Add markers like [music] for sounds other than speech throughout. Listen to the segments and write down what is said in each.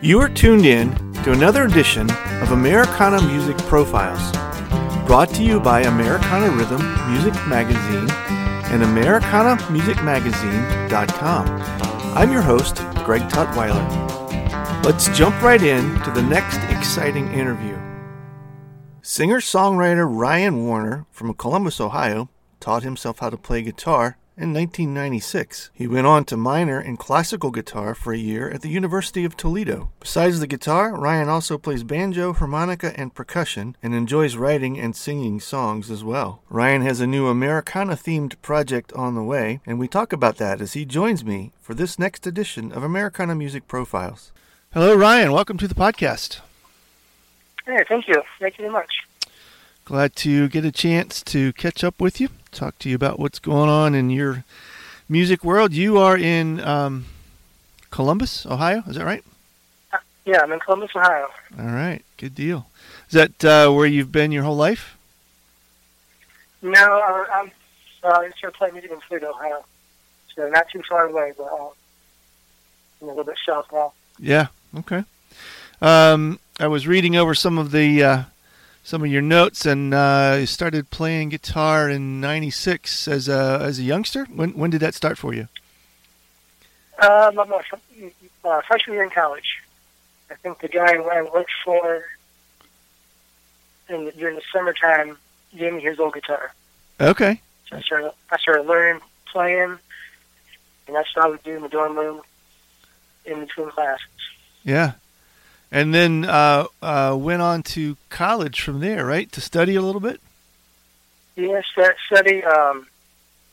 You are tuned in to another edition of Americana Music Profiles, brought to you by Americana Rhythm Music Magazine and AmericanaMusicMagazine.com. I'm your host, Greg Tutwiler. Let's jump right in to the next exciting interview. Singer songwriter Ryan Warner from Columbus, Ohio, taught himself how to play guitar in 1996. He went on to minor in classical guitar for a year at the University of Toledo. Besides the guitar, Ryan also plays banjo, harmonica, and percussion, and enjoys writing and singing songs as well. Ryan has a new Americana themed project on the way, and we talk about that as he joins me for this next edition of Americana Music Profiles. Hello, Ryan. Welcome to the podcast. Hey, thank you. Thank you very much. Glad to get a chance to catch up with you, talk to you about what's going on in your music world. You are in um, Columbus, Ohio. Is that right? Yeah, I'm in Columbus, Ohio. All right, good deal. Is that uh, where you've been your whole life? No, uh, I'm uh, I started playing music in Toledo, Ohio. So not too far away, but uh, a little bit south now. Yeah. Okay. Um, I was reading over some of the uh, some of your notes, and uh, started playing guitar in '96 as a as a youngster. When when did that start for you? Um, I'm a uh, freshman year in college. I think the guy I worked for in the, during the summertime gave me his old guitar. Okay. So I started, I started learning playing, and that's what I would do in the dorm room in between classes. Yeah. And then uh, uh, went on to college from there, right? To study a little bit. Yes, that study. Um,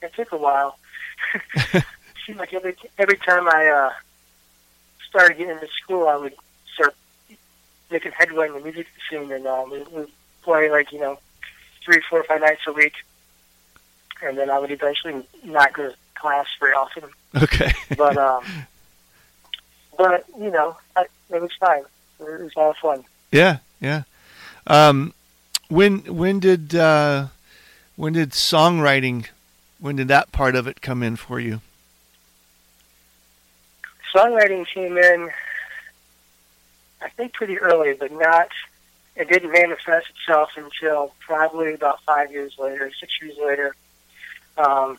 it took a while. [laughs] seemed like every every time I uh, started getting into school, I would start making headway in the music scene, and um, we would play like you know three, four, five nights a week, and then I would eventually not go to class very often. Okay. But um, [laughs] but you know, I, it was fine. It was all fun. Yeah, yeah. Um, when when did uh, when did songwriting when did that part of it come in for you? Songwriting came in, I think, pretty early, but not. It didn't manifest itself until probably about five years later, six years later. Um,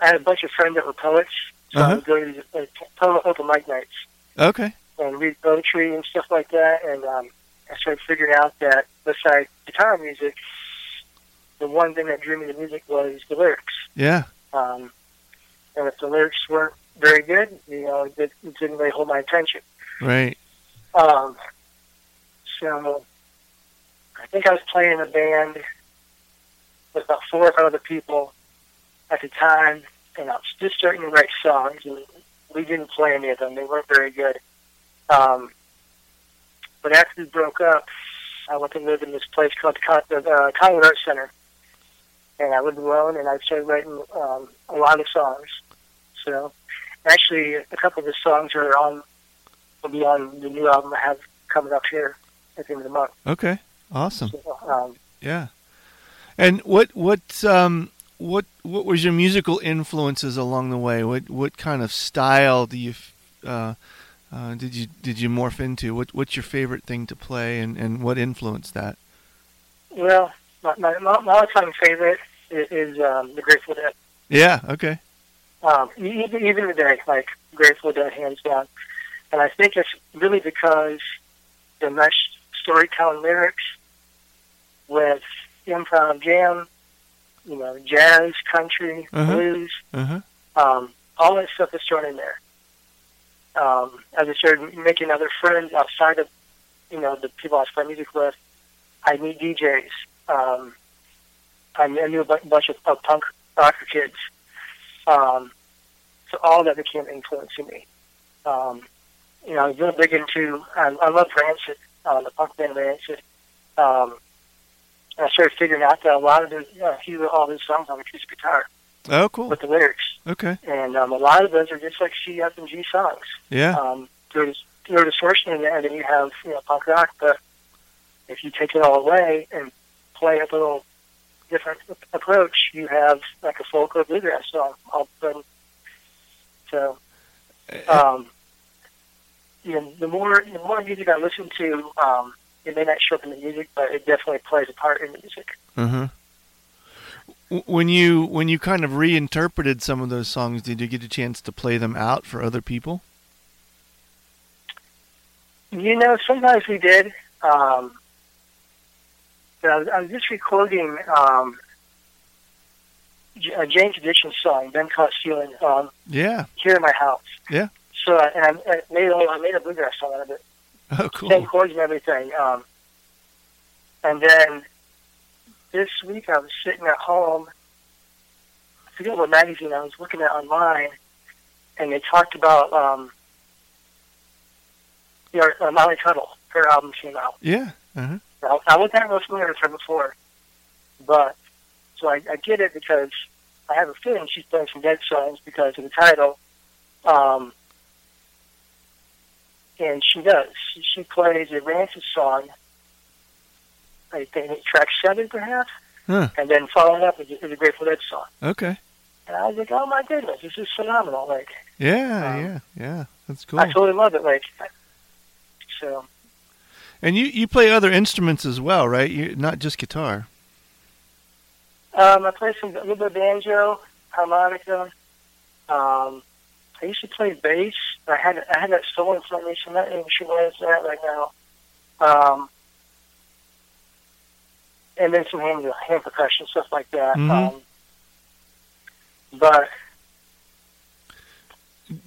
I had a bunch of friends that were poets, so I would go to uh, poet open mic nights Okay. and read poetry and stuff like that. And um, I started figuring out that besides guitar music, the one thing that drew me to music was the lyrics. Yeah. Um, and if the lyrics weren't very good, you know, it, it didn't really hold my attention. Right. Um, so I think I was playing in a band with about four or five other people at the time, and I was just starting to write songs, and we didn't play any of them. They weren't very good. Um, but after we broke up, I went to live in this place called the the uh, Collingwood Arts Center, and I lived alone, and I started writing um, a lot of songs. So Actually, a couple of the songs are on will be on the new album I have coming up here at the end of the month. Okay, awesome. So, um, Yeah. And what what um what what was your musical influences along the way? What what kind of style do you uh, uh, did you did you morph into? What what's your favorite thing to play, and, and what influenced that? well, my my, my all-time favorite is, is um, the Grateful Dead. Yeah. Okay. Um, even even today, like Grateful Dead, hands down. And I think it's really because the meshed storytelling lyrics with improv jam, you know, jazz, country, Uh-huh. blues, Uh huh. um, all that stuff is thrown in there. Um, as I started making other friends outside of, you know, the people I was playing music with, I meet DJs. Um, I knew I knew a bunch of, of punk rocker kids. Um, so all that became influencing me. Um, you know, I was really big into, I, I love Rancid, uh, the punk band Rancid. Um, and I started figuring out that a lot of the, uh, few of all these songs on acoustic guitar Oh, cool. with the lyrics Okay. and um, a lot of those are just like C, F, and G songs. Yeah. Um, there's there's distortion in there, and then you have you know punk rock. But if you take it all away and play a little different approach, you have like a folk or bluegrass song all of a sudden. So, um, you know, the more the more music I listen to, um, it may not show up in the music, but it definitely plays a part in the music. W- When you when you kind of reinterpreted some of those songs, did you get a chance to play them out for other people? You know, sometimes we did. Um, I was, I was just recording um, a Jane's Addiction song, "Been Caught Stealing," um, Yeah. here in my house. Yeah. So, and I, I made a, I made a bluegrass song out of it, [laughs] Oh, same cool. chords and everything. Um, and then this week, I was sitting at home. I forget what magazine I was looking at online, and they talked about um, you know, uh, Molly Tuttle. Her album came out. Yeah. Uh-huh. Now, I wasn't real familiar with her before, but so I, I get it because I have a feeling she's playing some Dead songs because of the title. Um, and she does. She, she plays a Rancid song, I think track seven perhaps, Huh. and then following up is, a- is a Grateful Dead song. Okay. And I was like, oh my goodness, this is phenomenal. Like, Yeah. Um, yeah. Yeah. That's cool. I totally love it. Like, so And you you play other instruments as well, right? You not just guitar. Um, I play some a little bit of banjo, harmonica. Um, I used to play bass. I had I had that stolen from me, so I'm not even sure where it's at right now. Um, and then some hand hand percussion stuff like that. Mhm. Um, but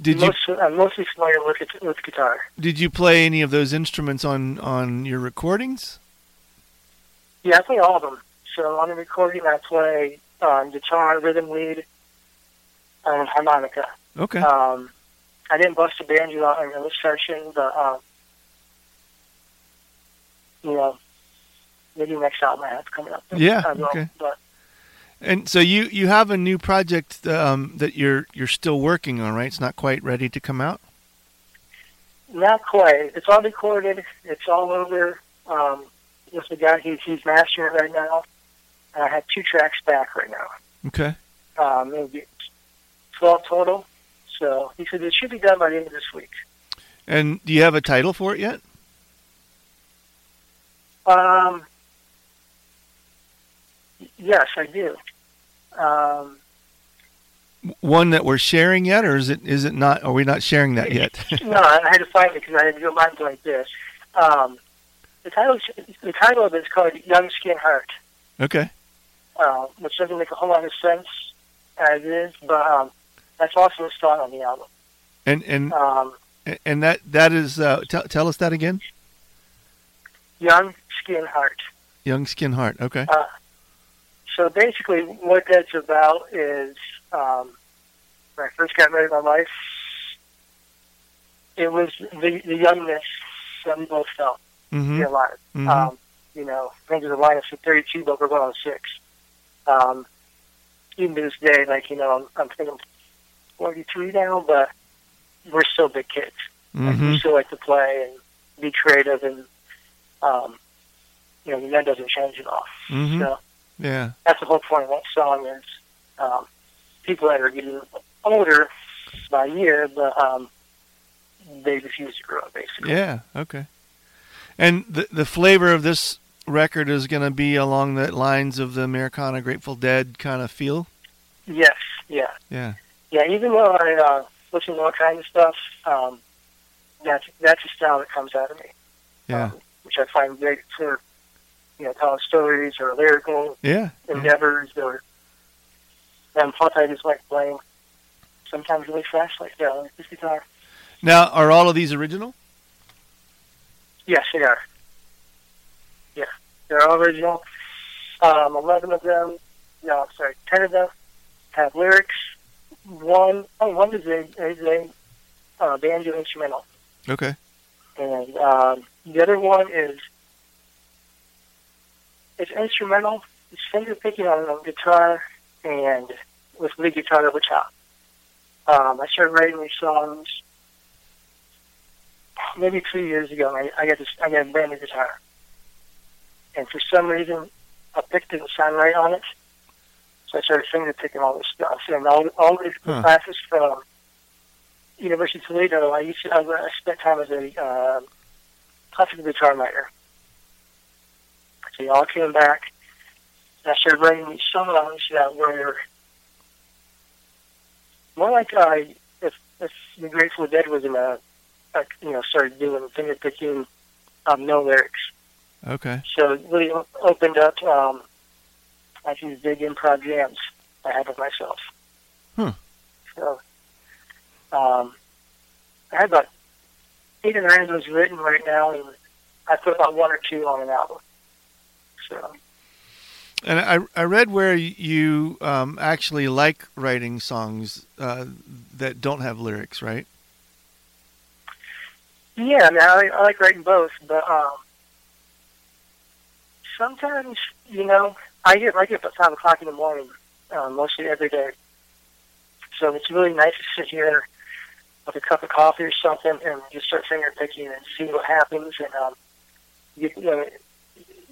Did you most, I'm mostly familiar with with guitar. did you play any of those instruments on on your recordings? Yeah, I play all of them. So on the recording, I play um, guitar, rhythm lead, and harmonica. Okay. Um, I didn't bust a banjo in this session, but um, you know, maybe next album I have coming up. Yeah, will, okay. But And so you you have a new project um, that you're you're still working on, right? It's not quite ready to come out. not quite. It's all recorded. It's all over. Um, with the guy, he's he's mastering it right now. And I have two tracks back right now. Okay. Um, it'll be twelve total. So he said it should be done by the end of this week. And do you have a title for it yet? Um, yes, I do. Um, One that we're sharing yet, or is it is it not? Are we not sharing that yet? [laughs] no, I had to find it because I had to go mind like this. Um, the title, the title of it is called "Young Skin Heart," okay. uh, which doesn't make a whole lot of sense as is, but um, that's also a song on the album. And and Um, and that that is uh, tell tell us that again. "Young Skin Heart." Young Skin Heart. Okay. Uh, so basically, what that's about is um, when I first got married in my life, it was the, the youngness that we both felt Mm-hmm. in life. Mhm. Um, you know, ranges of line of 32, but we're going on six. Um, even to this day, like, you know, I'm, I'm thinking 43 now, but we're still big kids. Mm-hmm. we still like to play and be creative, and um, you know, that doesn't change at all. Mhm. So Yeah. that's the whole point of that song is um, people that are getting older by year, but um, they refuse to grow up, basically. Yeah. Okay. And the the flavor of this record is going to be along the lines of the Americana Grateful Dead kind of feel. Yes, yeah. Yeah. Yeah, even though I uh, listen to all kinds of stuff, um, that's that's a style that comes out of me, Yeah. um, which I find great for you know telling stories or lyrical Yeah. endeavors or and plus I just like playing sometimes really fast like that like this guitar. Now, are all of these original? Yes, they are. Yeah, they're all original. Um, Eleven of them, no, I'm sorry, ten of them have lyrics. One, oh, one is a is a uh, banjo instrumental. Okay. and um, the other one is it's instrumental. It's finger picking on a guitar and with lead guitar over top. Um, I started writing these songs maybe three years ago. I, I got this. I got a brand new guitar, and for some reason, a pick didn't sound right on it. So I started finger picking all this stuff, and all all these Huh. classes from University of Toledo. I used to. I, I spent time as a uh, classical guitar writer. So they all came back. And I started writing these songs that were more like uh, if if the Grateful Dead was in a, a you know started doing finger picking, um, no lyrics. Okay. So it really opened up um, like these big improv jams I had with myself. Hmm. So um, I have about eight or nine of those written right now, and I put about one or two on an album. So And I I read where you um, actually like writing songs uh, that don't have lyrics, right? yeah, I mean, I, I like writing both, but um, sometimes you know I get I get up at five o'clock in the morning, um, mostly every day. So it's really nice to sit here with a cup of coffee or something and just start finger picking and see what happens and um, you, you know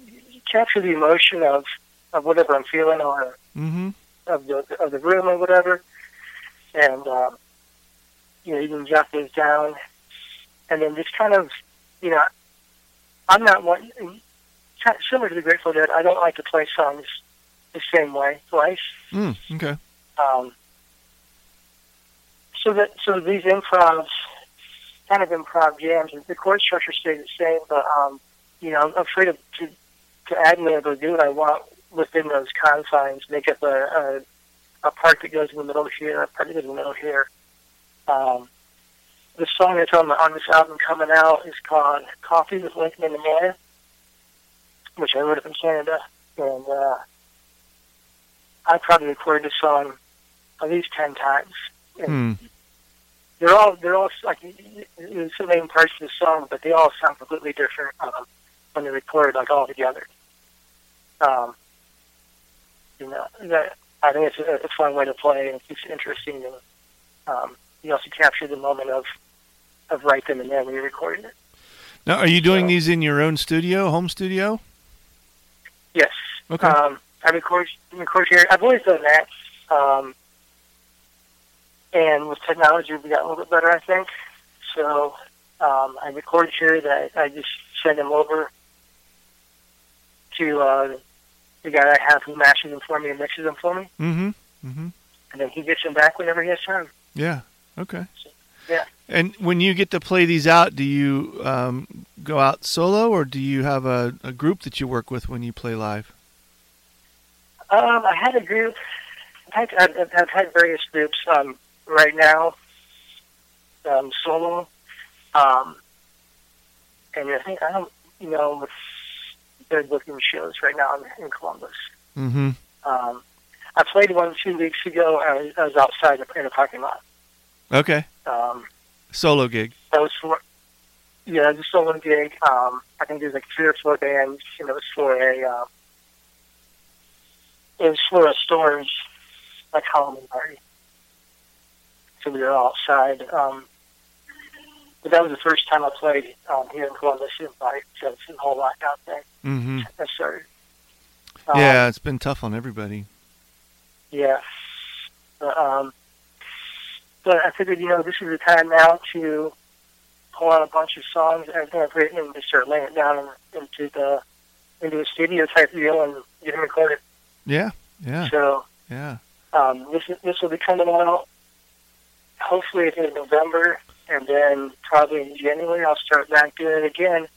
you capture the emotion of of whatever I'm feeling or Mm-hmm. of the of the room or whatever, and um, you know you can jot those down, and then just kind of you know I'm not one similar to the Grateful Dead. I don't like to play songs the same way twice. Mm, okay. Um, so that so these improvs, kind of improv jams, the chord structure stays the same, but um, you know I'm afraid of, to to add and or do what I want within those confines, make up a, a a part that goes in the middle here, a part that goes in the middle here. Um, the song that's on the, on this album coming out is called "Coffee with Lincoln in the Manor," which I wrote up in Canada, and uh, I probably recorded the song at least ten times. And Hmm. they're all they're all like there's the main parts of the song, but they all sound completely different um, when they're recorded like all together. Um, you know, that I think it's a, a fun way to play, and it's interesting, and um, you also capture the moment of of right then and there when you're recording it. Now, are you doing So- these in your own studio, home studio? Yes. Okay. Um, I record record here. I've always done that. Um, and with technology, we got a little bit better, I think. So um, I record here that I just send them over to uh, the guy I have who mashes them for me and mixes them for me, Mm-hmm. Mm-hmm. and then he gets them back whenever he has time. Yeah. Okay. Yeah. And when you get to play these out, do you um, go out solo, or do you have a, a group that you work with when you play live? Um, I had a group. I've, I've, I've had various groups. Um, right now, um, solo. Um, and I think I don't, you know, with they're booking shows right now in, in Columbus. Mm-hmm. Um, I played one two weeks ago. I was, I was outside in a parking lot. Okay. Um, Solo gig. that was for yeah, it was a solo gig. Um, I think there's like three or four bands, and it was for a uh, it was for a storage like Halloween party. So we were all outside. Um, but that was the first time I played um, here in Columbus in like since the whole lockout thing Mm-hmm. that started. Um, Yeah, it's been tough on everybody. Yeah. But, um, but I figured, you know, this is the time now to pull out a bunch of songs, and everything I've written, and just start laying it down in, into the into a studio type deal and get it recorded. Yeah, yeah, So yeah. um, this is, this will be coming out hopefully in November, and then probably in January I'll start back doing it again.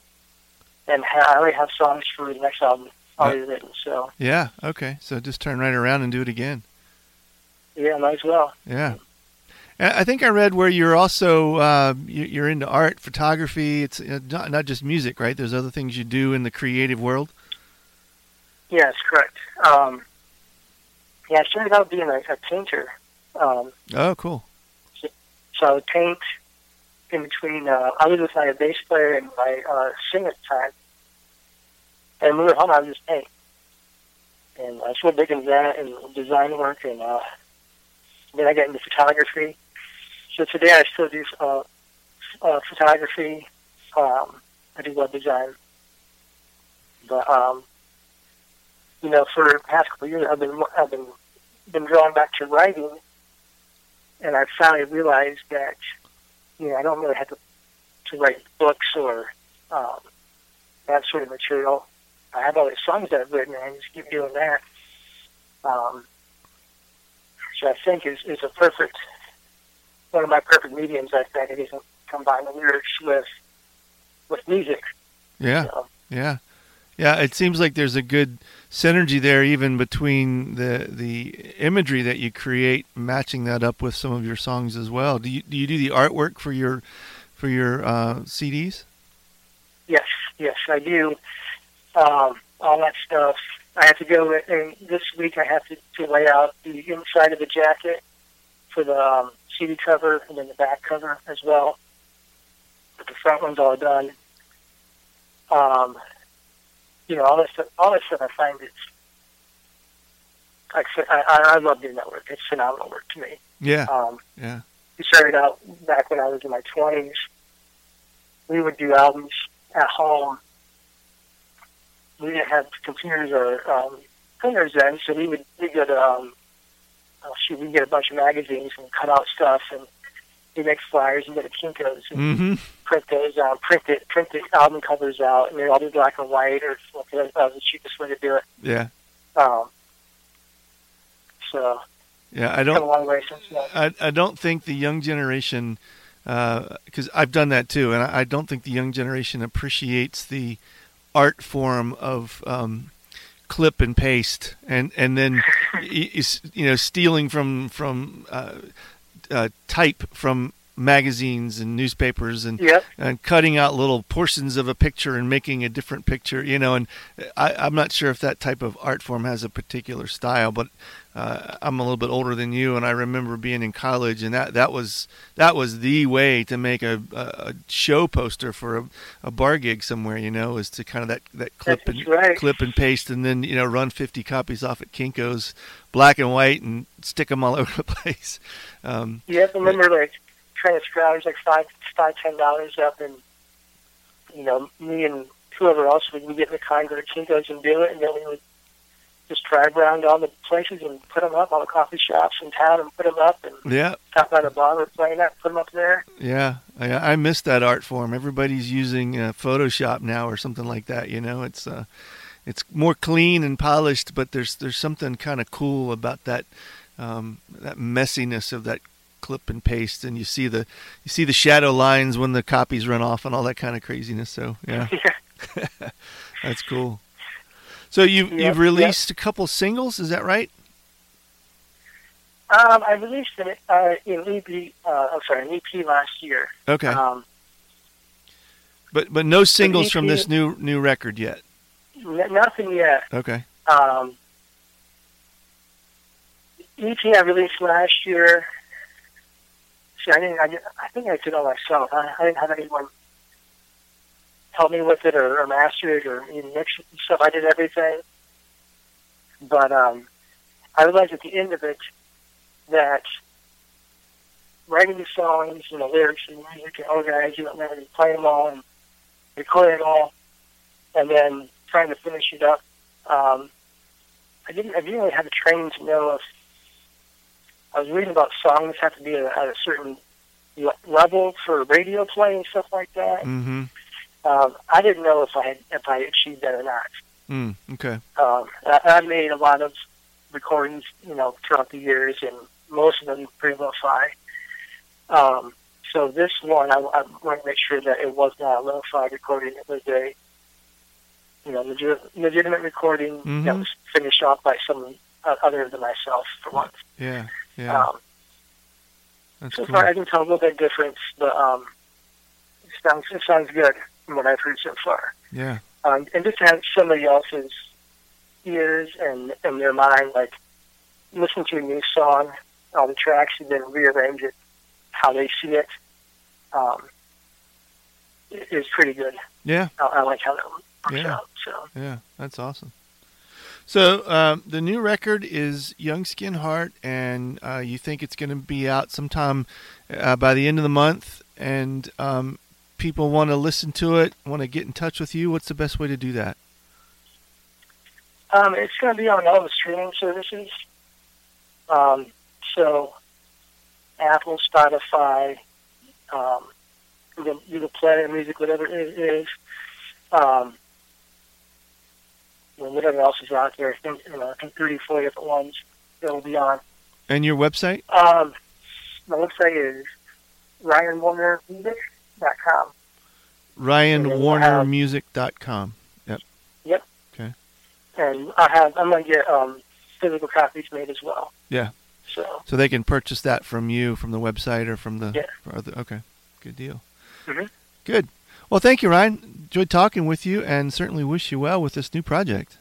And ha- I already have songs for the next album already written, so Yeah, okay. So just turn right around and do it again. yeah, might as well. Yeah. I think I read where you're also uh, you- you're into art, photography. It's uh, not not just music, right? There's other things you do in the creative world. Yes, correct. Um, yeah, I started out being a, a painter. Um, Oh, cool. so I would paint in between. Uh, I was with my bass player and my uh, singer at the time. And when we were home, I would just paint. And I big into that and design work. And uh, then I got into photography. So today I still do uh, uh, photography. Um, I do web design. But um, you know, for the past couple of years, I've been I've been been drawn back to writing, and I finally realized that you know I don't really have to to write books or um, that sort of material. I have all these songs that I've written, and I just keep doing that. Um, so I think is is a perfect one of my perfect mediums. I think it is combine the lyrics with with music. Yeah, So, yeah, yeah. It seems like there's a good synergy there, even between the the imagery that you create, matching that up with some of your songs as well. Do you do you do the artwork for your for your uh, CDs? Yes, yes, I do. Um, all that stuff. I have to go and this week. I have to, to lay out the inside of the jacket for the um, CD cover and then the back cover as well. But the front one's all done. Um, you know, all this stuff, all this stuff. I find it's like I, said, I, I love doing that work. It's phenomenal work to me. Yeah, Um, yeah, we started out back when I was in my twenties. We would do albums at home. We didn't have computers or um, printers then, so we would we get um, oh shoot, we get a bunch of magazines and cut out stuff, and we make flyers and go to Kinkos and mm-hmm. print those out, print it, print the album covers out, and they're all be black and white, or that was the cheapest way to do it. yeah, Um, so yeah. I come a don't. long way since then. I, I don't think the young generation, because I've done that too, and I, I don't think the young generation appreciates the art form of um, clip and paste, and and then y- y- you know stealing from from uh, uh, type from magazines and newspapers and Yep. and cutting out little portions of a picture and making a different picture, you know. And I, I'm not sure if that type of art form has a particular style, but uh, I'm a little bit older than you, and I remember being in college, and that that was that was the way to make a, a, show poster for a, a bar gig somewhere, you know, is to kind of that that clip That's and right. clip and paste, and then you know run 50 copies off at Kinkos, black and white, and stick them all [laughs] over the place. Um, Yep, I remember like trying to scrounge like five, five, ten dollars up, and you know, me and whoever else would get in the car and go to Kinko's and do it, and then we would just drive around all the places and put them up, all the coffee shops in town, and put them up, and yeah, stop by the bar we're playing at, put them up there. Yeah, I, I miss that art form. Everybody's using uh, Photoshop now or something like that. You know, it's uh, it's more clean and polished, but there's there's something kind of cool about that um, that messiness of that clip and paste, and you see the you see the shadow lines when the copies run off and all that kind of craziness. So yeah, [laughs] [laughs] that's cool. So you Yep, you've yep. released a couple singles, is that right? Um, I released an, uh, an EP, uh, I'm sorry, an EP last year. Okay, Um, but but no singles from this new new record yet. n- nothing yet. Okay, Um, EP I released last year. See, I didn't. I, didn't- I think I did all myself. I, I didn't have anyone help me with it or, or master it or even mix it and stuff. I did everything. But um, I realized at the end of it that writing the songs and the lyrics and the music and organizing it and playing them all and recording it all, and then trying to finish it up. Um, I didn't. I didn't really have the training to know if I was reading about songs have to be at a certain level for radio play and stuff like that. Mm-hmm. Um, I didn't know if I had if I achieved that or not. Mm, okay. Um, I, I made a lot of recordings, you know, throughout the years, and most of them pretty lo-fi. Um, so this one, I, I want to make sure that it was not a lo-fi recording. It was a, you know, legit, legitimate recording Mhm. that was finished off by someone uh, other than myself for once. Yeah. Yeah. Um, That's so cool. far, I can tell a little bit difference, but um, it sounds it sounds good what I've heard so far. Yeah. Um, and just to have somebody else's ears and in their mind, like listen to a new song, all the tracks, and then rearrange it how they see it, um, is pretty good. Yeah. I, I like how that works Yeah. out. So Yeah. That's awesome. So um, the new record is Young Skin Heart, and uh, you think it's going to be out sometime uh, by the end of the month. And um, people want to listen to it, want to get in touch with you. What's the best way to do that? um, it's going to be on all the streaming services. Um, so Apple, Spotify, um, Google, Google Play Music, whatever it is. Um, whatever else is out there. I think, you know, I think 30, 40 different ones that will be on. And your website? Um, my website is ryanwarnermusic.com. RyanWarnerMusic.com. Yep. Yep. Okay. And I have, I'm going to get um, physical copies made as well. Yeah. So, So they can purchase that from you, from the website, or from the. Yeah. or the- okay. Good deal. Mhm. Good. Well, thank you, Ryan. Enjoyed talking with you, and certainly wish you well with this new project.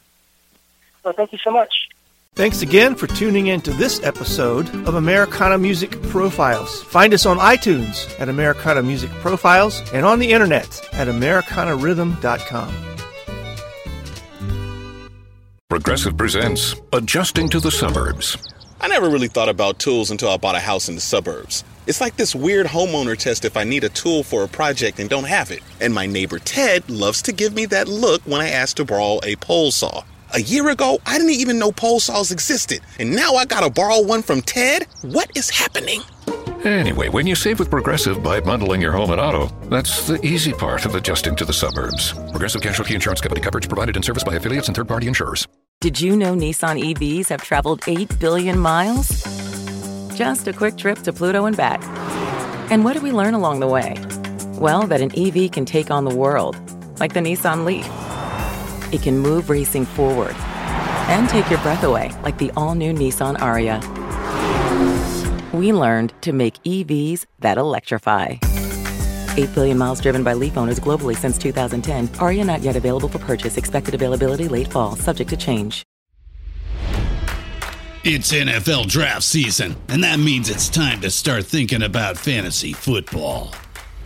well, thank you so much. Thanks again for tuning in to this episode of Americana Music Profiles. Find us on iTunes at Americana Music Profiles and on the internet at AmericanaRhythm.com. Progressive presents Adjusting to the Suburbs. I never really thought about tools until I bought a house in the suburbs. It's like this weird homeowner test if I need a tool for a project and don't have it. And my neighbor Ted loves to give me that look when I ask to borrow a pole saw. A year ago, I didn't even know pole saws existed. And now I gotta borrow one from Ted? What is happening? Anyway, when you save with Progressive by bundling your home and auto, that's the easy part of adjusting to the suburbs. Progressive Casualty Insurance Company coverage provided in service by affiliates and third party insurers. Did you know Nissan EVs have traveled 8 billion miles? Just a quick trip to Pluto and back. And what did we learn along the way? Well, that an EV can take on the world, like the Nissan Leaf. It can move racing forward and take your breath away, like the all new Nissan Ariya. We learned to make EVs that electrify. 8 billion miles driven by Leaf owners globally since 2010. Ariya not yet available for purchase. Expected availability late fall, subject to change. It's NFL draft season, and that means it's time to start thinking about fantasy football.